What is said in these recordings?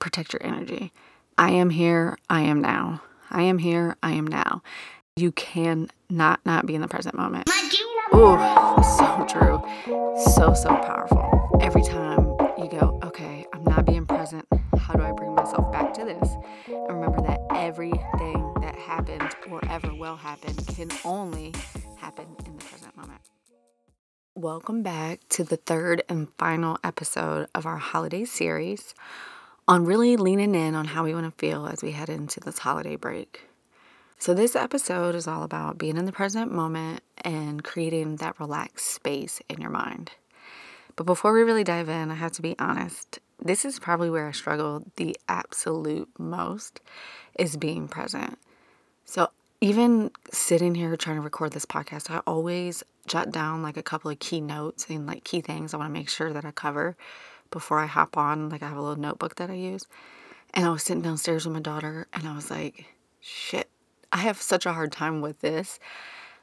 protect your energy. I am here, I am now. I am here, I am now. You can not not be in the present moment. Ooh, so true. So, so powerful. Every time you go, okay, I'm not being present. How do I bring myself back to this? And remember that everything that happened or ever will happen can only happen in the present moment. Welcome back to the third and final episode of our holiday series on really leaning in on how we want to feel as we head into this holiday break. So, this episode is all about being in the present moment and creating that relaxed space in your mind. But before we really dive in, I have to be honest. This is probably where I struggle the absolute most is being present. So, even sitting here trying to record this podcast, I always jot down like a couple of key notes and like key things I want to make sure that I cover before I hop on. Like, I have a little notebook that I use. And I was sitting downstairs with my daughter and I was like, shit, I have such a hard time with this.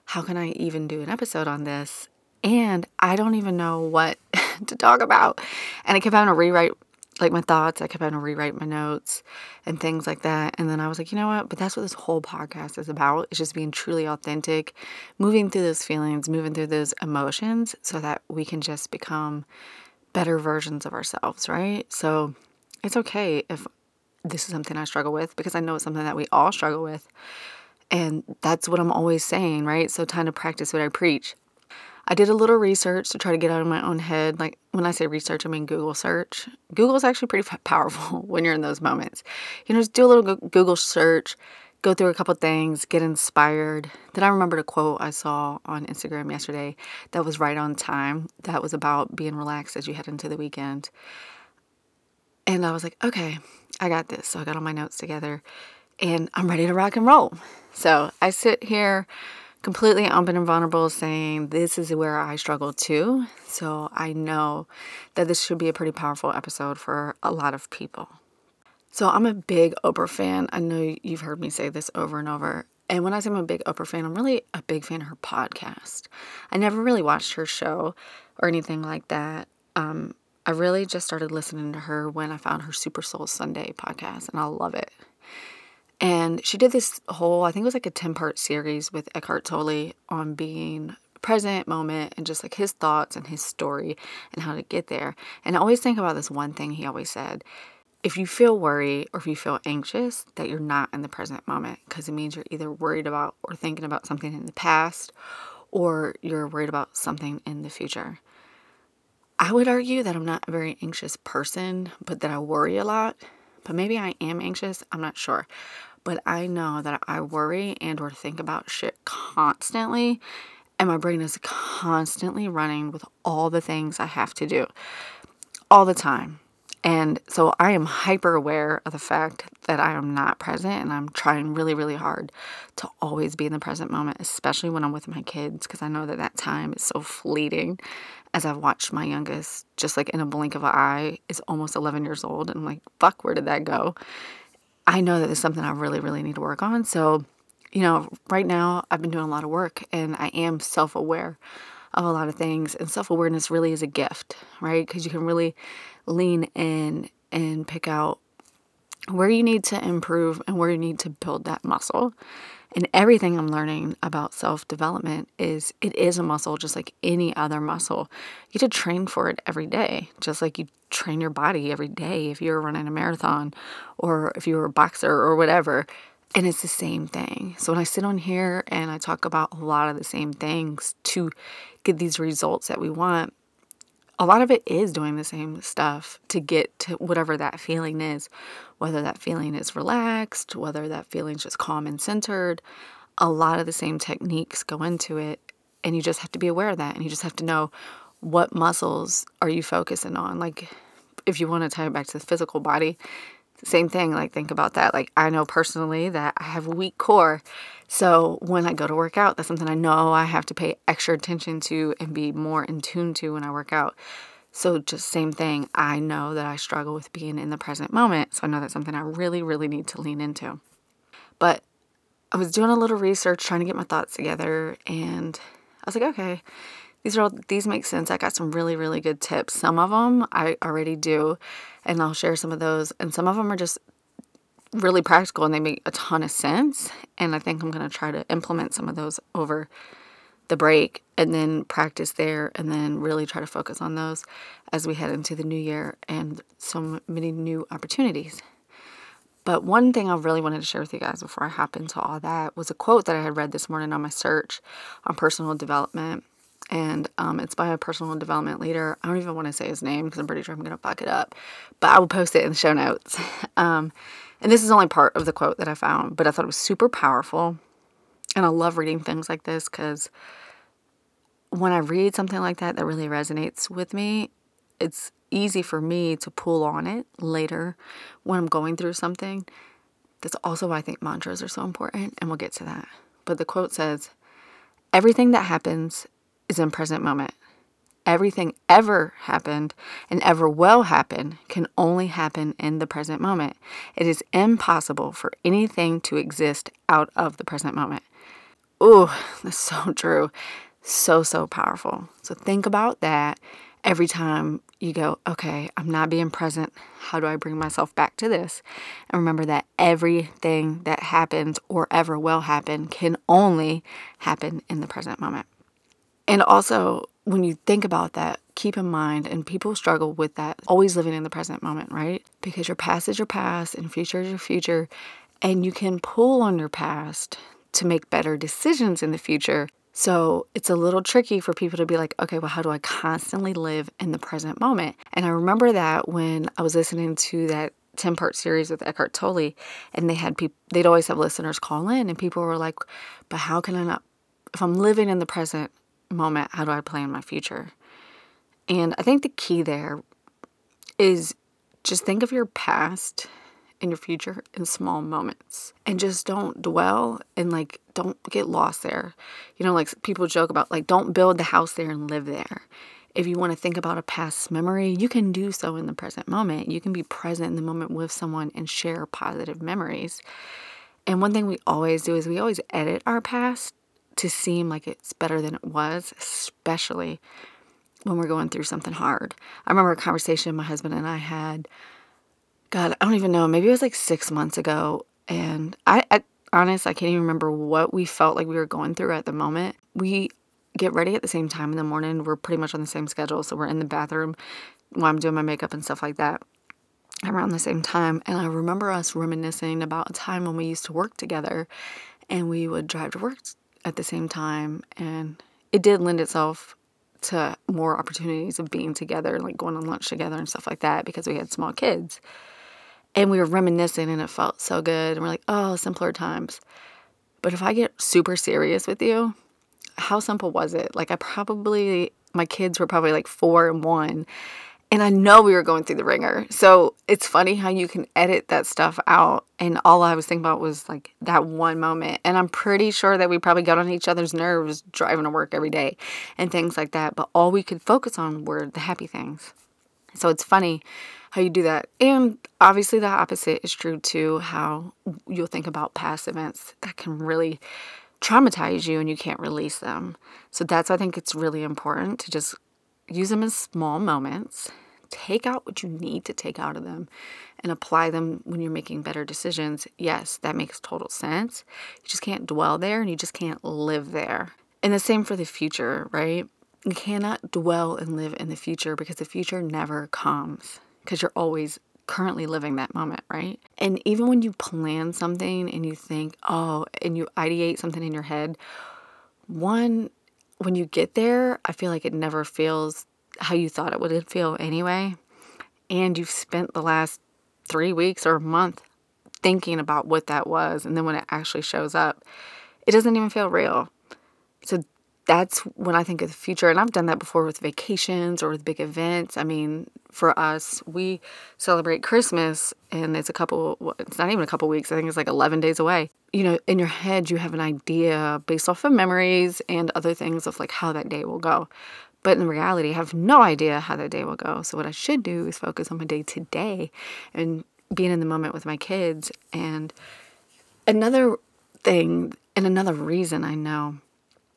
How can I even do an episode on this? And I don't even know what to talk about. And I kept having to rewrite like my thoughts. I kept having to rewrite my notes and things like that. And then I was like, you know what? But that's what this whole podcast is about. It's just being truly authentic, moving through those feelings, moving through those emotions so that we can just become better versions of ourselves, right? So it's okay if this is something I struggle with because I know it's something that we all struggle with. And that's what I'm always saying, right? So, time to practice what I preach. I did a little research to try to get out of my own head. Like when I say research, I mean Google search. Google is actually pretty powerful when you're in those moments. You know, just do a little Google search, go through a couple things, get inspired. Then I remembered a quote I saw on Instagram yesterday that was right on time. That was about being relaxed as you head into the weekend. And I was like, okay, I got this. So I got all my notes together and I'm ready to rock and roll. So I sit here completely open and vulnerable saying this is where I struggle too. So I know that this should be a pretty powerful episode for a lot of people. So I'm a big Oprah fan. I know you've heard me say this over and over. And when I say I'm a big Oprah fan, I'm really a big fan of her podcast. I never really watched her show or anything like that. Um, I really just started listening to her when I found her Super Soul Sunday podcast, and I love it. And she did this whole, I think it was like a 10 part series with Eckhart Tolle on being present moment and just like his thoughts and his story and how to get there. And I always think about this one thing he always said if you feel worried or if you feel anxious, that you're not in the present moment because it means you're either worried about or thinking about something in the past or you're worried about something in the future. I would argue that I'm not a very anxious person, but that I worry a lot. But maybe I am anxious, I'm not sure but I know that I worry and or think about shit constantly and my brain is constantly running with all the things I have to do all the time. And so I am hyper aware of the fact that I am not present and I'm trying really, really hard to always be in the present moment, especially when I'm with my kids, because I know that that time is so fleeting. As I've watched my youngest, just like in a blink of an eye, is almost 11 years old. And I'm like, fuck, where did that go? I know that it's something I really, really need to work on. So, you know, right now I've been doing a lot of work and I am self aware of a lot of things. And self awareness really is a gift, right? Because you can really lean in and pick out where you need to improve and where you need to build that muscle. And everything I'm learning about self development is it is a muscle just like any other muscle. You get to train for it every day, just like you train your body every day if you're running a marathon or if you're a boxer or whatever. And it's the same thing. So when I sit on here and I talk about a lot of the same things to get these results that we want, a lot of it is doing the same stuff to get to whatever that feeling is, whether that feeling is relaxed, whether that feeling is just calm and centered. A lot of the same techniques go into it, and you just have to be aware of that, and you just have to know what muscles are you focusing on. Like, if you want to tie it back to the physical body, same thing. Like, think about that. Like, I know personally that I have a weak core. So, when I go to work out, that's something I know I have to pay extra attention to and be more in tune to when I work out. So, just same thing. I know that I struggle with being in the present moment. So, I know that's something I really, really need to lean into. But I was doing a little research, trying to get my thoughts together, and I was like, okay, these are all, these make sense. I got some really really good tips. Some of them I already do, and I'll share some of those. And some of them are just really practical and they make a ton of sense. And I think I'm gonna try to implement some of those over the break and then practice there and then really try to focus on those as we head into the new year and so many new opportunities. But one thing I really wanted to share with you guys before I hop into all that was a quote that I had read this morning on my search on personal development. And um, it's by a personal development leader. I don't even want to say his name because I'm pretty sure I'm going to fuck it up. But I will post it in the show notes. Um, and this is only part of the quote that I found, but I thought it was super powerful. And I love reading things like this because when I read something like that that really resonates with me, it's easy for me to pull on it later when I'm going through something. That's also why I think mantras are so important, and we'll get to that. But the quote says, Everything that happens is in present moment. Everything ever happened and ever will happen can only happen in the present moment. It is impossible for anything to exist out of the present moment. Ooh, that's so true so, so powerful. So think about that every time you go, okay, I'm not being present. How do I bring myself back to this? And remember that everything that happens or ever will happen can only happen in the present moment. And also, when you think about that, keep in mind, and people struggle with that, always living in the present moment, right? Because your past is your past and future is your future. And you can pull on your past to make better decisions in the future so it's a little tricky for people to be like, okay, well, how do I constantly live in the present moment? And I remember that when I was listening to that 10 part series with Eckhart Tolle, and they had people, they'd always have listeners call in, and people were like, but how can I not, if I'm living in the present moment, how do I plan my future? And I think the key there is just think of your past and your future in small moments and just don't dwell and like don't get lost there. You know, like people joke about like don't build the house there and live there. If you want to think about a past memory, you can do so in the present moment. You can be present in the moment with someone and share positive memories. And one thing we always do is we always edit our past to seem like it's better than it was, especially when we're going through something hard. I remember a conversation my husband and I had God, I don't even know. Maybe it was like six months ago. And I, I honest, I can't even remember what we felt like we were going through at the moment. We get ready at the same time in the morning. We're pretty much on the same schedule. So we're in the bathroom while I'm doing my makeup and stuff like that around the same time. And I remember us reminiscing about a time when we used to work together and we would drive to work at the same time. And it did lend itself to more opportunities of being together, like going on lunch together and stuff like that because we had small kids and we were reminiscing and it felt so good. And we're like, oh, simpler times. But if I get super serious with you, how simple was it? Like, I probably, my kids were probably like four and one. And I know we were going through the ringer. So it's funny how you can edit that stuff out. And all I was thinking about was like that one moment. And I'm pretty sure that we probably got on each other's nerves driving to work every day and things like that. But all we could focus on were the happy things. So it's funny how you do that. And obviously, the opposite is true too, how you'll think about past events that can really traumatize you and you can't release them. So that's, I think it's really important to just use them in small moments, take out what you need to take out of them, and apply them when you're making better decisions. Yes, that makes total sense. You just can't dwell there and you just can't live there. And the same for the future, right? You cannot dwell and live in the future because the future never comes because you're always currently living that moment, right? And even when you plan something and you think, oh, and you ideate something in your head, one, when you get there, I feel like it never feels how you thought it would feel anyway. And you've spent the last three weeks or a month thinking about what that was. And then when it actually shows up, it doesn't even feel real. So that's when I think of the future. And I've done that before with vacations or with big events. I mean, for us, we celebrate Christmas and it's a couple, it's not even a couple weeks. I think it's like 11 days away. You know, in your head, you have an idea based off of memories and other things of like how that day will go. But in reality, I have no idea how that day will go. So, what I should do is focus on my day today and being in the moment with my kids. And another thing, and another reason I know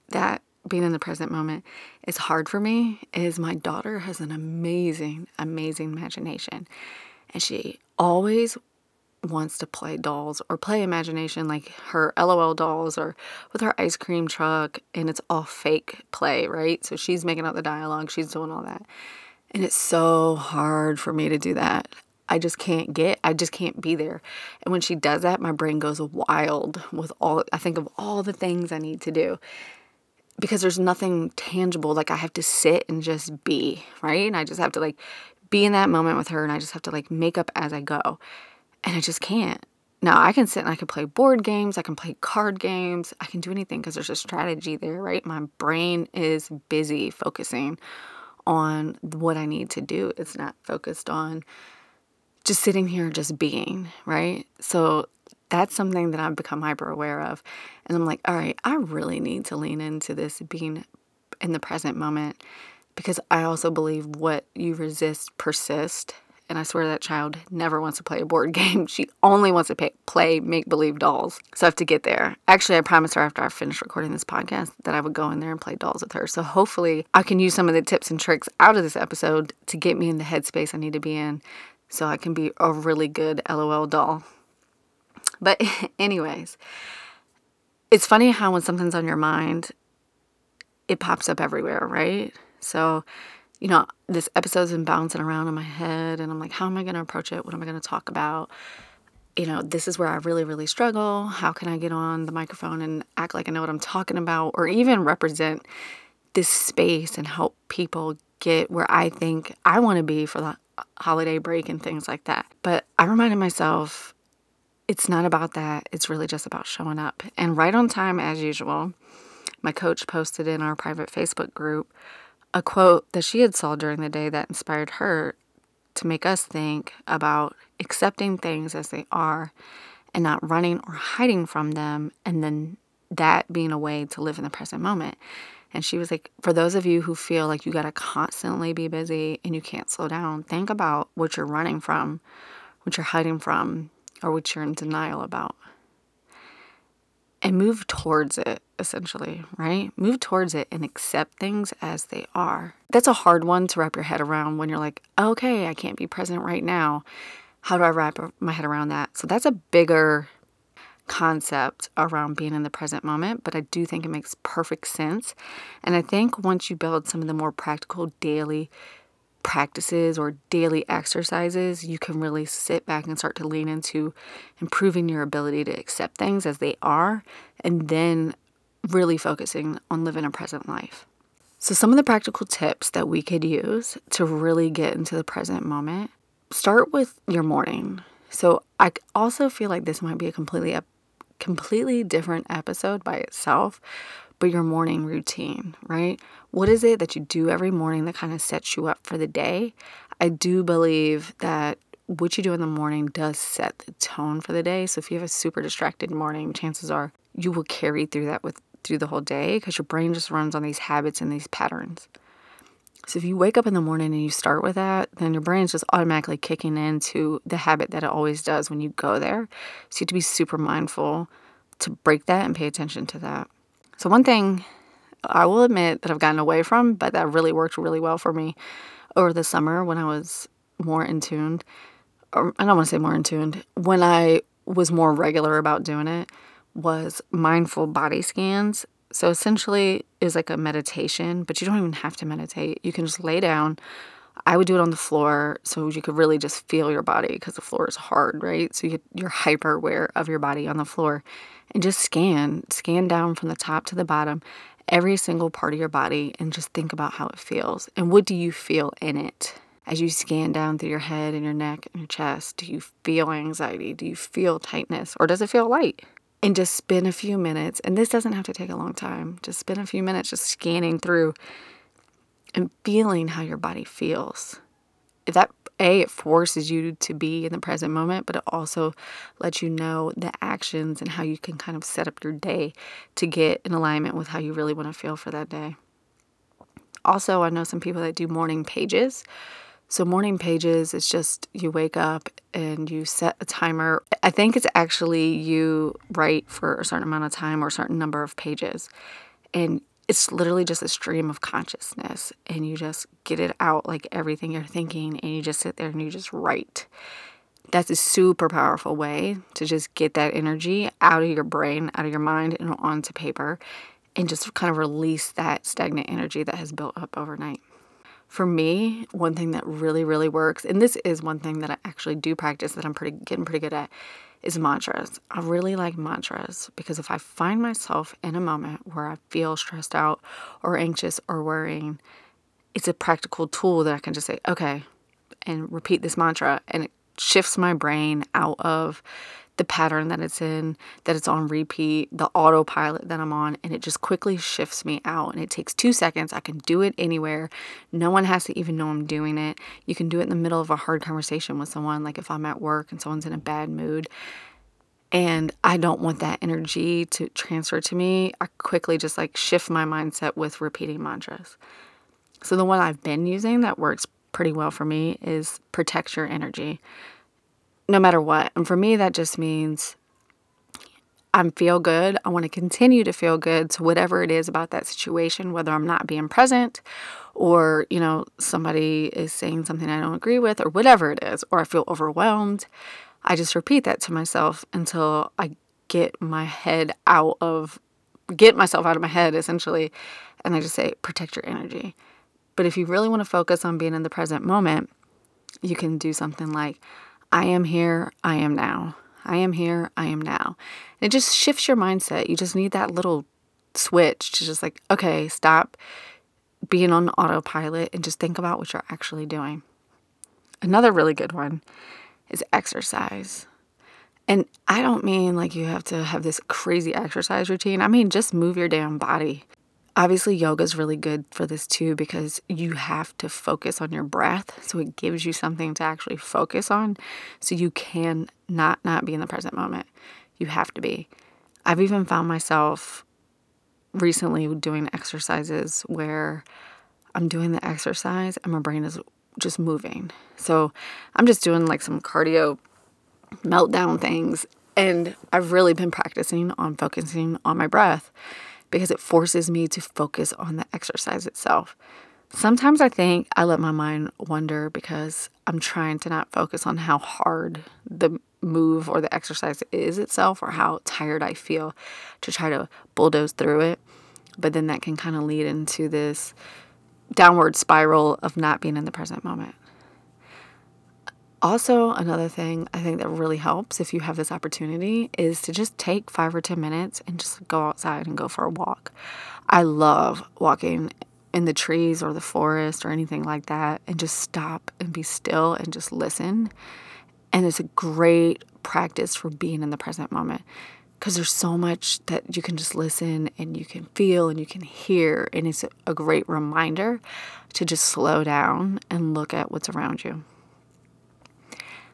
that being in the present moment is hard for me is my daughter has an amazing, amazing imagination. And she always wants to play dolls or play imagination like her LOL dolls or with her ice cream truck and it's all fake play, right? So she's making up the dialogue, she's doing all that. And it's so hard for me to do that. I just can't get, I just can't be there. And when she does that, my brain goes wild with all, I think of all the things I need to do because there's nothing tangible. Like I have to sit and just be, right? And I just have to like be in that moment with her and I just have to like make up as I go. And I just can't. Now I can sit and I can play board games, I can play card games, I can do anything because there's a strategy there, right? My brain is busy focusing on what I need to do. It's not focused on just sitting here, just being, right? So that's something that I've become hyper aware of. And I'm like, all right, I really need to lean into this being in the present moment because I also believe what you resist persists. And I swear that child never wants to play a board game. She only wants to pay, play make believe dolls. So I have to get there. Actually, I promised her after I finished recording this podcast that I would go in there and play dolls with her. So hopefully, I can use some of the tips and tricks out of this episode to get me in the headspace I need to be in so I can be a really good LOL doll. But, anyways, it's funny how when something's on your mind, it pops up everywhere, right? So, you know, this episode's been bouncing around in my head, and I'm like, how am I going to approach it? What am I going to talk about? You know, this is where I really, really struggle. How can I get on the microphone and act like I know what I'm talking about, or even represent this space and help people get where I think I want to be for the holiday break and things like that. But I reminded myself it's not about that. It's really just about showing up. And right on time, as usual, my coach posted in our private Facebook group a quote that she had saw during the day that inspired her to make us think about accepting things as they are and not running or hiding from them, and then that being a way to live in the present moment. And she was like, for those of you who feel like you got to constantly be busy and you can't slow down, think about what you're running from, what you're hiding from, or what you're in denial about. And move towards it, essentially, right? Move towards it and accept things as they are. That's a hard one to wrap your head around when you're like, okay, I can't be present right now. How do I wrap my head around that? So that's a bigger concept around being in the present moment, but I do think it makes perfect sense. And I think once you build some of the more practical daily practices or daily exercises, you can really sit back and start to lean into improving your ability to accept things as they are and then really focusing on living a present life. So, some of the practical tips that we could use to really get into the present moment start with your morning. So, I also feel like this might be a completely a completely different episode by itself, but your morning routine, right? What is it that you do every morning that kind of sets you up for the day? I do believe that what you do in the morning does set the tone for the day. So if you have a super distracted morning, chances are you will carry through that with through the whole day because your brain just runs on these habits and these patterns. So if you wake up in the morning and you start with that, then your brain's just automatically kicking into the habit that it always does when you go there. So you have to be super mindful to break that and pay attention to that. So one thing I will admit that I've gotten away from, but that really worked really well for me over the summer when I was more in tuned, or I don't want to say more in tuned, when I was more regular about doing it, was mindful body scans so essentially, is like a meditation, but you don't even have to meditate. You can just lay down. I would do it on the floor so you could really just feel your body because the floor is hard, right? So you, you're hyper aware of your body on the floor and just scan, scan down from the top to the bottom, every single part of your body, and just think about how it feels. And what do you feel in it? As you scan down through your head and your neck and your chest, do you feel anxiety? Do you feel tightness? Or does it feel light? and just spend a few minutes. And this doesn't have to take a long time. Just spend a few minutes just scanning through and feeling how your body feels. That a it forces you to be in the present moment, but it also lets you know the actions and how you can kind of set up your day to get in alignment with how you really want to feel for that day. Also, I know some people that do morning pages. So, morning pages is just you wake up and you set a timer. I think it's actually you write for a certain amount of time or a certain number of pages. And it's literally just a stream of consciousness and you just get it out like everything you're thinking and you just sit there and you just write. That's a super powerful way to just get that energy out of your brain, out of your mind, and onto paper and just kind of release that stagnant energy that has built up overnight. For me, one thing that really, really works, and this is one thing that I actually do practice that I'm pretty getting pretty good at, is mantras. I really like mantras because if I find myself in a moment where I feel stressed out or anxious or worrying, it's a practical tool that I can just say, okay, and repeat this mantra. And it shifts my brain out of the pattern that it's in, that it's on repeat, the autopilot that I'm on, and it just quickly shifts me out. And it takes two seconds. I can do it anywhere. No one has to even know I'm doing it. You can do it in the middle of a hard conversation with someone, like if I'm at work and someone's in a bad mood. And I don't want that energy to transfer to me. I quickly just like shift my mindset with repeating mantras. So, the one I've been using that works pretty well for me is protect your energy no matter what. And for me, that just means I'm feel good. I want to continue to feel good. So whatever it is about that situation, whether I'm not being present or, you know, somebody is saying something I don't agree with or whatever it is, or I feel overwhelmed, I just repeat that to myself until I get my head out of get myself out of my head essentially and I just say protect your energy. But if you really want to focus on being in the present moment, you can do something like I am here, I am now. I am here, I am now. And it just shifts your mindset. You just need that little switch to just like, okay, stop being on autopilot and just think about what you're actually doing. Another really good one is exercise. And I don't mean like you have to have this crazy exercise routine. I mean, just move your damn body. Obviously, yoga is really good for this too because you have to focus on your breath. So it gives you something to actually focus on so you can not not be in the present moment. You have to be. I've even found myself recently doing exercises where I'm doing the exercise and my brain is just moving. So I'm just doing like some cardio meltdown things and I've really been practicing on focusing on my breath because it forces me to focus on the exercise itself. Sometimes I think I let my mind wander because I'm trying to not focus on how hard the move or the exercise is itself or how tired I feel to try to bulldoze through it. But then that can kind of lead into this downward spiral of not being in the present moment. Also, another thing I think that really helps if you have this opportunity is to just take five or 10 minutes and just go outside and go for a walk. I love walking in the trees or the forest or anything like that and just stop and be still and just listen. And it's a great practice for being in the present moment because there's so much that you can just listen and you can feel and you can hear. And it's a great reminder to just slow down and look at what's around you.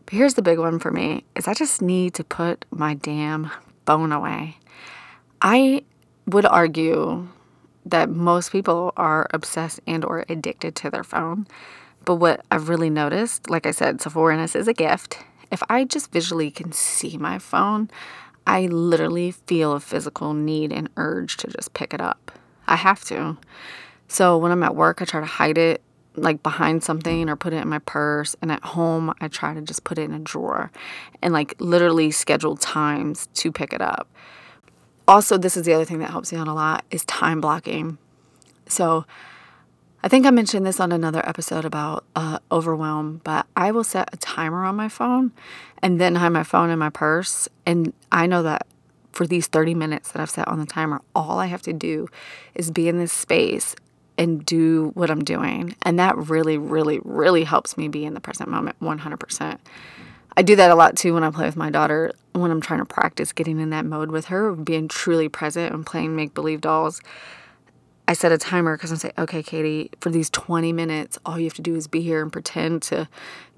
But here's the big one for me is I just need to put my damn phone away. I would argue that most people are obsessed and or addicted to their phone. But what I've really noticed, like I said, self awareness is a gift. If I just visually can see my phone, I literally feel a physical need and urge to just pick it up. I have to. So when I'm at work, I try to hide it like behind something or put it in my purse. And at home, I try to just put it in a drawer and like literally schedule times to pick it up. Also, this is the other thing that helps me out a lot is time blocking. So I think I mentioned this on another episode about uh, overwhelm, but I will set a timer on my phone and then hide my phone in my purse. And I know that for these 30 minutes that I've set on the timer, all I have to do is be in this space and do what I'm doing. And that really, really, really helps me be in the present moment 100%. I do that a lot too when I play with my daughter, when I'm trying to practice getting in that mode with her, being truly present and playing make believe dolls. I set a timer because I'm saying, okay, Katie, for these 20 minutes, all you have to do is be here and pretend to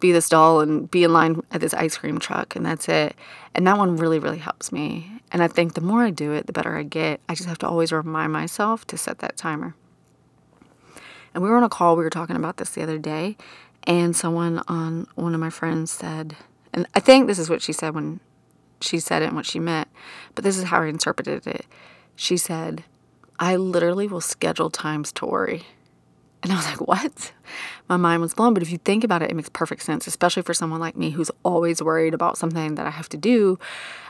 be this doll and be in line at this ice cream truck, and that's it. And that one really, really helps me. And I think the more I do it, the better I get. I just have to always remind myself to set that timer. And we were on a call, we were talking about this the other day, and someone on one of my friends said, and I think this is what she said when she said it and what she meant, but this is how I interpreted it. She said, I literally will schedule times to worry. And I was like, what? My mind was blown. But if you think about it, it makes perfect sense, especially for someone like me who's always worried about something that I have to do.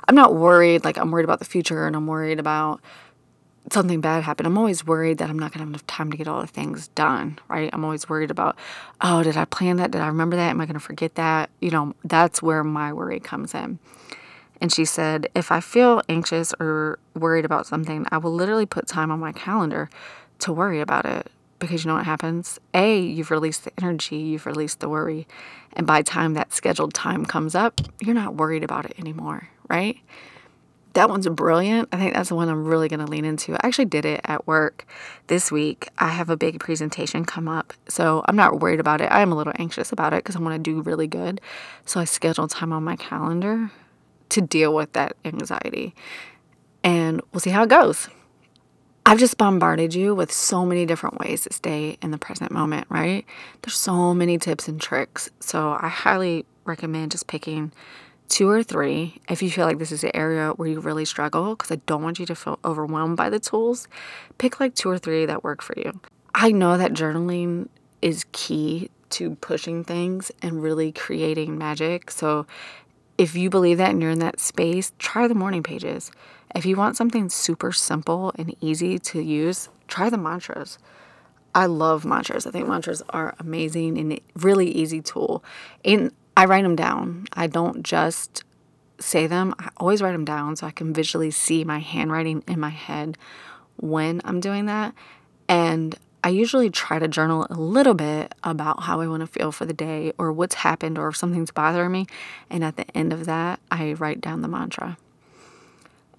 I'm not worried, like, I'm worried about the future and I'm worried about something bad happen. I'm always worried that I'm not going to have enough time to get all the things done, right? I'm always worried about, oh, did I plan that? Did I remember that? Am I going to forget that? You know, that's where my worry comes in. And she said, if I feel anxious or worried about something, I will literally put time on my calendar to worry about it because you know what happens? A, you've released the energy, you've released the worry. And by time that scheduled time comes up, you're not worried about it anymore, right? That one's brilliant. I think that's the one I'm really going to lean into. I actually did it at work this week. I have a big presentation come up, so I'm not worried about it. I am a little anxious about it because I want to do really good. So I scheduled time on my calendar to deal with that anxiety. And we'll see how it goes. I've just bombarded you with so many different ways to stay in the present moment, right? There's so many tips and tricks. So I highly recommend just picking two or three if you feel like this is an area where you really struggle, because I don't want you to feel overwhelmed by the tools. Pick like two or three that work for you. I know that journaling is key to pushing things and really creating magic. So if you believe that and you're in that space, try the morning pages. If you want something super simple and easy to use, try the mantras. I love mantras. I think mantras are amazing and really easy tool. And I write them down. I don't just say them. I always write them down so I can visually see my handwriting in my head when I'm doing that. And I usually try to journal a little bit about how I want to feel for the day or what's happened or if something's bothering me. And at the end of that, I write down the mantra.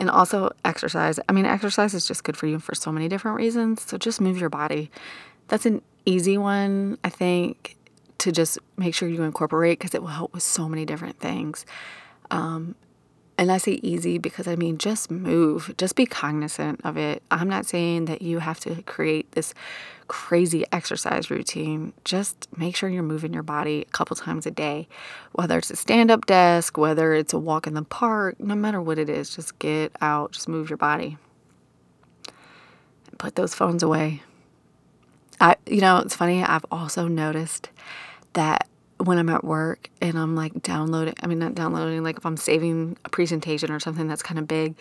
And also exercise. I mean, exercise is just good for you for so many different reasons. So just move your body. That's an easy one, I think, to just make sure you incorporate because it will help with so many different things. Um, and I say easy because I mean just move, just be cognizant of it. I'm not saying that you have to create this crazy exercise routine. Just make sure you're moving your body a couple times a day, whether it's a stand up desk, whether it's a walk in the park, no matter what it is, just get out, just move your body. And put those phones away. I, you know, it's funny, I've also noticed that when I'm at work and I'm like downloading, I mean, not downloading, like if I'm saving a presentation or something that's kind of big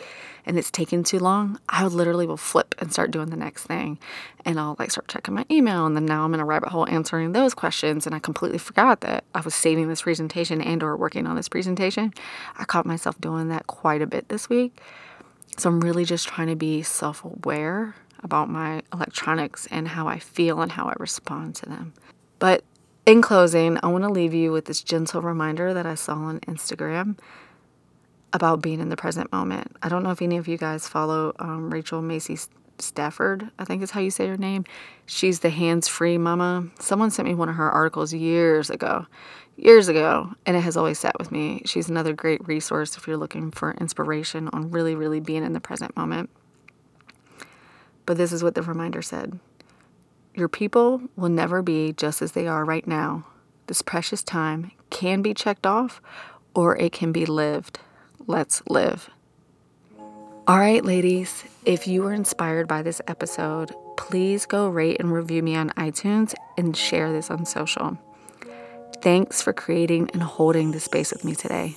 and it's taking too long, I literally will flip and start doing the next thing. And I'll like start checking my email. And then now I'm in a rabbit hole answering those questions. And I completely forgot that I was saving this presentation and or working on this presentation. I caught myself doing that quite a bit this week. So I'm really just trying to be self aware about my electronics and how I feel and how I respond to them. But in closing, I want to leave you with this gentle reminder that I saw on Instagram about being in the present moment. I don't know if any of you guys follow um, Rachel Macy Stafford, I think is how you say her name. She's the hands free mama. Someone sent me one of her articles years ago, years ago, and it has always sat with me. She's another great resource if you're looking for inspiration on really, really being in the present moment. But this is what the reminder said your people will never be just as they are right now. This precious time can be checked off or it can be lived. Let's live. All right, ladies, if you were inspired by this episode, please go rate and review me on iTunes and share this on social. Thanks for creating and holding the space with me today.